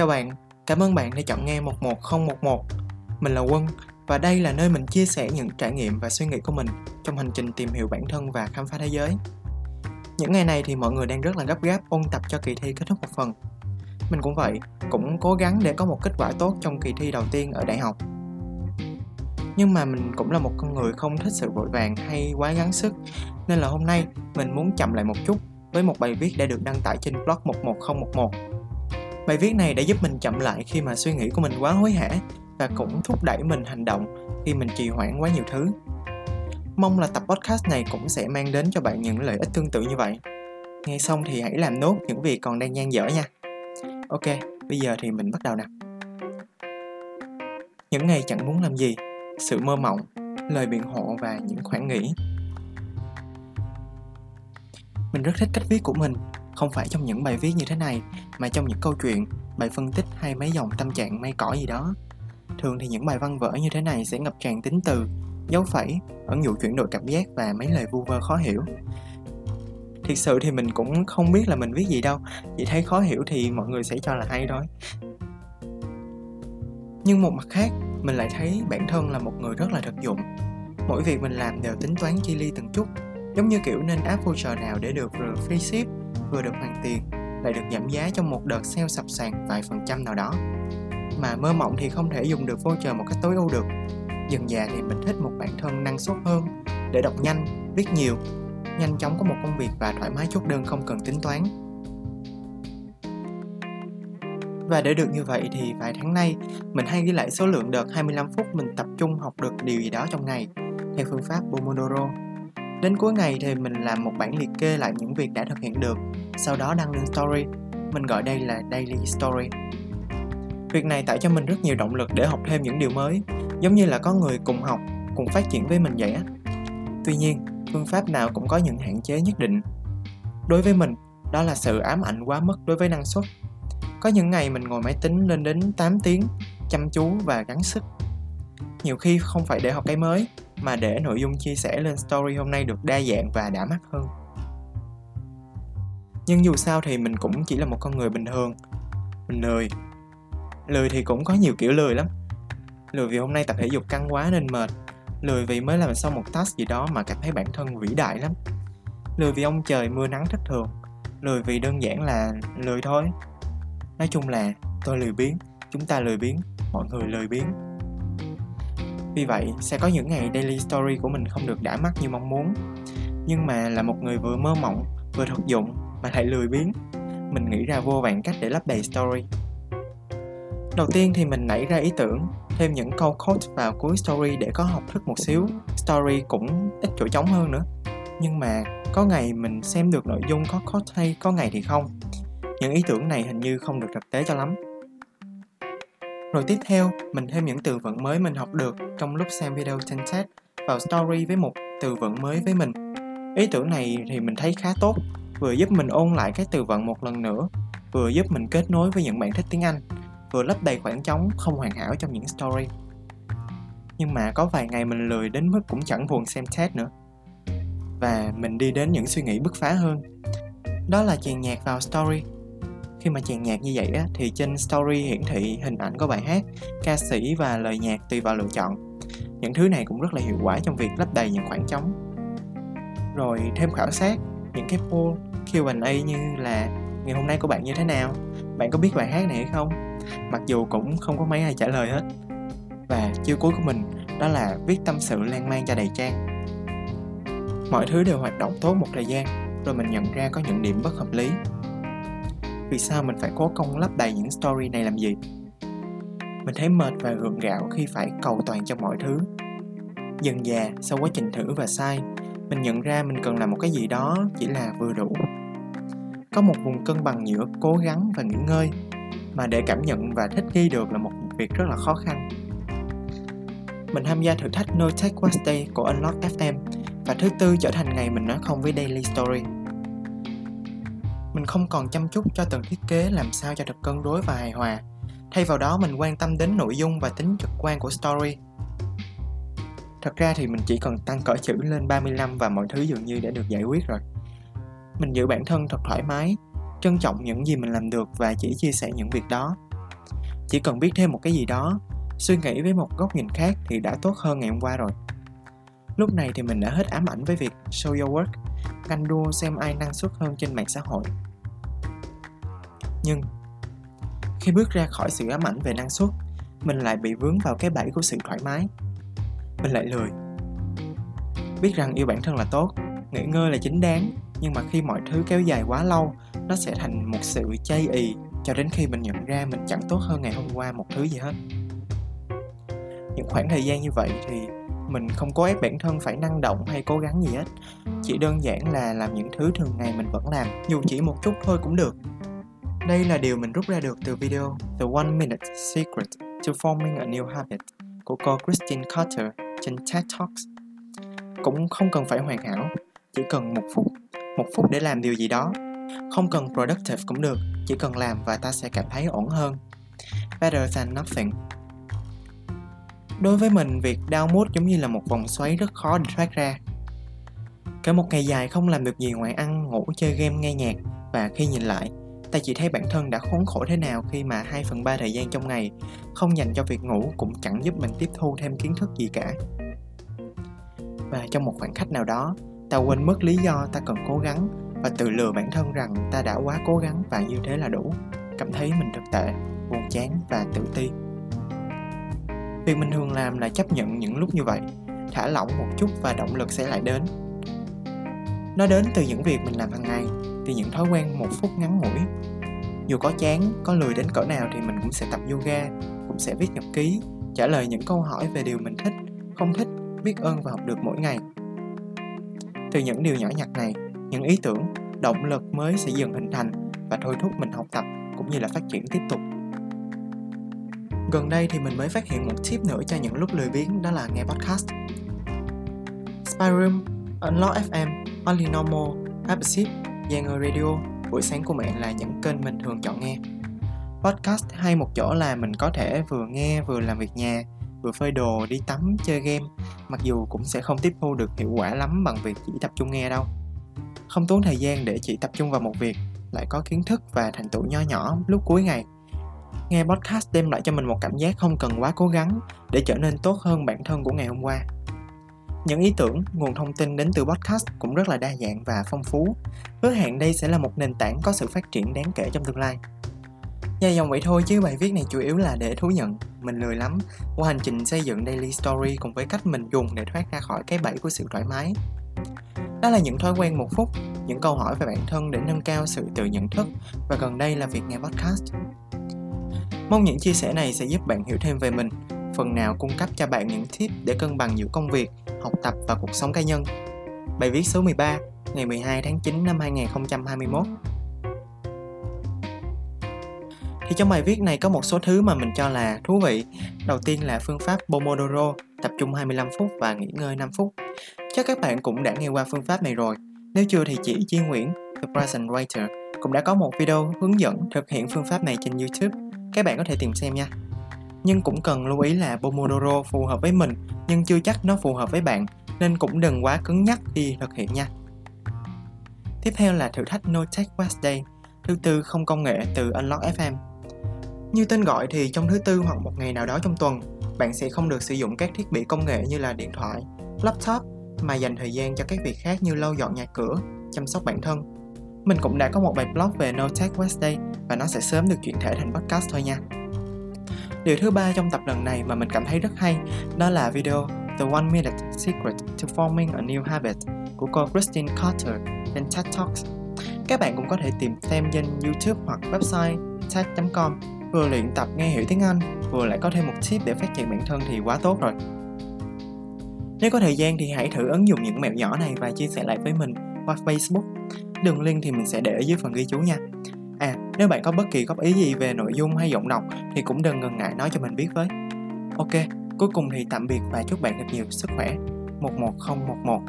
Chào bạn, cảm ơn bạn đã chọn nghe 11011. Mình là Quân và đây là nơi mình chia sẻ những trải nghiệm và suy nghĩ của mình trong hành trình tìm hiểu bản thân và khám phá thế giới. Những ngày này thì mọi người đang rất là gấp gáp ôn tập cho kỳ thi kết thúc một phần. Mình cũng vậy, cũng cố gắng để có một kết quả tốt trong kỳ thi đầu tiên ở đại học. Nhưng mà mình cũng là một con người không thích sự vội vàng hay quá gắng sức, nên là hôm nay mình muốn chậm lại một chút với một bài viết đã được đăng tải trên blog 11011. Bài viết này đã giúp mình chậm lại khi mà suy nghĩ của mình quá hối hả và cũng thúc đẩy mình hành động khi mình trì hoãn quá nhiều thứ. Mong là tập podcast này cũng sẽ mang đến cho bạn những lợi ích tương tự như vậy. Nghe xong thì hãy làm nốt những việc còn đang dang dở nha. Ok, bây giờ thì mình bắt đầu nào. Những ngày chẳng muốn làm gì, sự mơ mộng, lời biện hộ và những khoảng nghỉ. Mình rất thích cách viết của mình, không phải trong những bài viết như thế này, mà trong những câu chuyện, bài phân tích hay mấy dòng tâm trạng mây cỏ gì đó. Thường thì những bài văn vở như thế này sẽ ngập tràn tính từ, dấu phẩy, ẩn dụ chuyển đổi cảm giác và mấy lời vu vơ khó hiểu. thực sự thì mình cũng không biết là mình viết gì đâu, chỉ thấy khó hiểu thì mọi người sẽ cho là hay thôi. Nhưng một mặt khác, mình lại thấy bản thân là một người rất là thực dụng. Mỗi việc mình làm đều tính toán chi ly từng chút, giống như kiểu nên áp voucher nào để được free ship, vừa được hoàn tiền, lại được giảm giá trong một đợt sale sập sàn vài phần trăm nào đó. Mà mơ mộng thì không thể dùng được voucher một cách tối ưu được. Dần già thì mình thích một bản thân năng suất hơn để đọc nhanh viết nhiều nhanh chóng có một công việc và thoải mái chốt đơn không cần tính toán. Và để được như vậy thì vài tháng nay mình hay ghi lại số lượng đợt 25 phút mình tập trung học được điều gì đó trong ngày theo phương pháp Pomodoro. Đến cuối ngày thì mình làm một bản liệt kê lại những việc đã thực hiện được, sau đó đăng lên story. Mình gọi đây là daily story. Việc này tạo cho mình rất nhiều động lực để học thêm những điều mới, giống như là có người cùng học, cùng phát triển với mình vậy á. Tuy nhiên, phương pháp nào cũng có những hạn chế nhất định. Đối với mình, đó là sự ám ảnh quá mức đối với năng suất. Có những ngày mình ngồi máy tính lên đến 8 tiếng, chăm chú và gắng sức. Nhiều khi không phải để học cái mới, mà để nội dung chia sẻ lên story hôm nay được đa dạng và đã mắt hơn. Nhưng dù sao thì mình cũng chỉ là một con người bình thường. Mình lười, lười thì cũng có nhiều kiểu lười lắm. Lười vì hôm nay tập thể dục căng quá nên mệt. Lười vì mới làm xong một task gì đó mà cảm thấy bản thân vĩ đại lắm. Lười vì ông trời mưa nắng thất thường. Lười vì đơn giản là lười thôi. Nói chung là tôi lười biếng chúng ta lười biếng mọi người lười biếng. Vì vậy sẽ có những ngày daily story của mình không được đã mắt như mong muốn. Nhưng mà là một người vừa mơ mộng vừa thực dụng mà lại lười biếng mình nghĩ ra vô vàn cách để lấp đầy story Đầu tiên thì mình nảy ra ý tưởng thêm những câu quote vào cuối story để có học thức một xíu. Story cũng ít chỗ trống hơn nữa. Nhưng mà có ngày mình xem được nội dung có quote hay có ngày thì không. Những ý tưởng này hình như không được thực tế cho lắm. Rồi tiếp theo, mình thêm những từ vựng mới mình học được trong lúc xem video trên TED vào story với một từ vựng mới với mình. Ý tưởng này thì mình thấy khá tốt, vừa giúp mình ôn lại các từ vựng một lần nữa, vừa giúp mình kết nối với những bạn thích tiếng Anh vừa lấp đầy khoảng trống không hoàn hảo trong những story. Nhưng mà có vài ngày mình lười đến mức cũng chẳng buồn xem chat nữa. Và mình đi đến những suy nghĩ bứt phá hơn. Đó là chèn nhạc vào story. Khi mà chèn nhạc như vậy á, thì trên story hiển thị hình ảnh của bài hát ca sĩ và lời nhạc tùy vào lựa chọn. Những thứ này cũng rất là hiệu quả trong việc lấp đầy những khoảng trống. Rồi thêm khảo sát những cái poll Q&A như là ngày hôm nay của bạn như thế nào? Bạn có biết bài hát này hay không? Mặc dù cũng không có mấy ai trả lời hết. Và chiêu cuối của mình đó là viết tâm sự lan man cho đầy trang. Mọi thứ đều hoạt động tốt một thời gian, rồi mình nhận ra có những điểm bất hợp lý. Vì sao mình phải cố công lấp đầy những story này làm gì? Mình thấy mệt và gượng gạo khi phải cầu toàn cho mọi thứ. Dần già sau quá trình thử và sai mình nhận ra mình cần làm một cái gì đó chỉ là vừa đủ có một vùng cân bằng giữa cố gắng và nghỉ ngơi mà để cảm nhận và thích nghi được là một việc rất là khó khăn. Mình tham gia thử thách No Tech Wednesday của Unlock FM và thứ tư trở thành ngày mình nói không với Daily Story. Mình không còn chăm chút cho từng thiết kế làm sao cho được cân đối và hài hòa. Thay vào đó mình quan tâm đến nội dung và tính trực quan của story. Thật ra thì mình chỉ cần tăng cỡ chữ lên 35 và mọi thứ dường như đã được giải quyết rồi. Mình giữ bản thân thật thoải mái, trân trọng những gì mình làm được và chỉ chia sẻ những việc đó. Chỉ cần biết thêm một cái gì đó suy nghĩ với một góc nhìn khác thì đã tốt hơn ngày hôm qua rồi. Lúc này thì mình đã hết ám ảnh với việc show your work ganh đua xem ai năng suất hơn trên mạng xã hội. Nhưng khi bước ra khỏi sự ám ảnh về năng suất mình lại bị vướng vào cái bẫy của sự thoải mái mình lại lười. Biết rằng yêu bản thân là tốt, nghỉ ngơi là chính đáng, nhưng mà khi mọi thứ kéo dài quá lâu, nó sẽ thành một sự chây ì cho đến khi mình nhận ra mình chẳng tốt hơn ngày hôm qua một thứ gì hết. Những khoảng thời gian như vậy thì mình không cố ép bản thân phải năng động hay cố gắng gì hết, chỉ đơn giản là làm những thứ thường ngày mình vẫn làm, dù chỉ một chút thôi cũng được. Đây là điều mình rút ra được từ video The One Minute Secret to Forming a New Habit của cô Christine Carter trên TED Talks. Cũng không cần phải hoàn hảo, chỉ cần một phút, một phút để làm điều gì đó. Không cần productive cũng được, chỉ cần làm và ta sẽ cảm thấy ổn hơn. Better than nothing. Đối với mình, việc đau mút giống như là một vòng xoáy rất khó để thoát ra. Cả một ngày dài không làm được gì ngoài ăn, ngủ, chơi game, nghe nhạc và khi nhìn lại, ta chỉ thấy bản thân đã khốn khổ thế nào khi mà 2 phần 3 thời gian trong ngày không dành cho việc ngủ cũng chẳng giúp mình tiếp thu thêm kiến thức gì cả. Và trong một khoảng khắc nào đó, ta quên mất lý do ta cần cố gắng và tự lừa bản thân rằng ta đã quá cố gắng và như thế là đủ. Cảm thấy mình thật tệ, buồn chán và tự ti. Việc mình thường làm là chấp nhận những lúc như vậy, thả lỏng một chút và động lực sẽ lại đến. Nó đến từ những việc mình làm hàng ngày thì những thói quen một phút ngắn ngủi. Dù có chán có lười đến cỡ nào thì mình cũng sẽ tập yoga cũng sẽ viết nhật ký trả lời những câu hỏi về điều mình thích không thích biết ơn và học được mỗi ngày. Từ những điều nhỏ nhặt này những ý tưởng động lực mới sẽ dần hình thành và thôi thúc mình học tập cũng như là phát triển tiếp tục. Gần đây thì mình mới phát hiện một tip nữa cho những lúc lười biếng đó là nghe podcast. Spyroom, Unlock FM, Only Normal, Appsip Giang Radio, buổi sáng của mẹ là những kênh mình thường chọn nghe. Podcast hay một chỗ là mình có thể vừa nghe vừa làm việc nhà, vừa phơi đồ, đi tắm, chơi game, mặc dù cũng sẽ không tiếp thu được hiệu quả lắm bằng việc chỉ tập trung nghe đâu. Không tốn thời gian để chỉ tập trung vào một việc, lại có kiến thức và thành tựu nho nhỏ lúc cuối ngày. Nghe podcast đem lại cho mình một cảm giác không cần quá cố gắng để trở nên tốt hơn bản thân của ngày hôm qua. Những ý tưởng, nguồn thông tin đến từ podcast cũng rất là đa dạng và phong phú. Hứa hẹn đây sẽ là một nền tảng có sự phát triển đáng kể trong tương lai. Dài dòng vậy thôi chứ bài viết này chủ yếu là để thú nhận Mình lười lắm Qua hành trình xây dựng daily story cùng với cách mình dùng để thoát ra khỏi cái bẫy của sự thoải mái Đó là những thói quen một phút Những câu hỏi về bản thân để nâng cao sự tự nhận thức Và gần đây là việc nghe podcast Mong những chia sẻ này sẽ giúp bạn hiểu thêm về mình phần nào cung cấp cho bạn những tip để cân bằng giữa công việc, học tập và cuộc sống cá nhân. Bài viết số 13, ngày 12 tháng 9 năm 2021. Thì trong bài viết này có một số thứ mà mình cho là thú vị. Đầu tiên là phương pháp Pomodoro, tập trung 25 phút và nghỉ ngơi 5 phút. Chắc các bạn cũng đã nghe qua phương pháp này rồi. Nếu chưa thì chị Chi Nguyễn, The Present Writer, cũng đã có một video hướng dẫn thực hiện phương pháp này trên YouTube. Các bạn có thể tìm xem nha nhưng cũng cần lưu ý là Pomodoro phù hợp với mình nhưng chưa chắc nó phù hợp với bạn nên cũng đừng quá cứng nhắc khi thực hiện nha. Tiếp theo là thử thách No Tech Wednesday, thứ tư không công nghệ từ Unlock FM. Như tên gọi thì trong thứ tư hoặc một ngày nào đó trong tuần, bạn sẽ không được sử dụng các thiết bị công nghệ như là điện thoại, laptop mà dành thời gian cho các việc khác như lau dọn nhà cửa, chăm sóc bản thân. Mình cũng đã có một bài blog về No Tech Wednesday và nó sẽ sớm được chuyển thể thành podcast thôi nha. Điều thứ ba trong tập lần này mà mình cảm thấy rất hay, đó là video The One Minute Secret to Forming a New Habit của cô Christine Carter trên TED Talks. Các bạn cũng có thể tìm xem trên YouTube hoặc website TED.com vừa luyện tập nghe hiểu tiếng Anh, vừa lại có thêm một tip để phát triển bản thân thì quá tốt rồi. Nếu có thời gian thì hãy thử ứng dụng những mẹo nhỏ này và chia sẻ lại với mình qua Facebook. Đường link thì mình sẽ để ở dưới phần ghi chú nha. À, nếu bạn có bất kỳ góp ý gì về nội dung hay giọng đọc thì cũng đừng ngần ngại nói cho mình biết với. Ok, cuối cùng thì tạm biệt và chúc bạn thật nhiều sức khỏe. 11011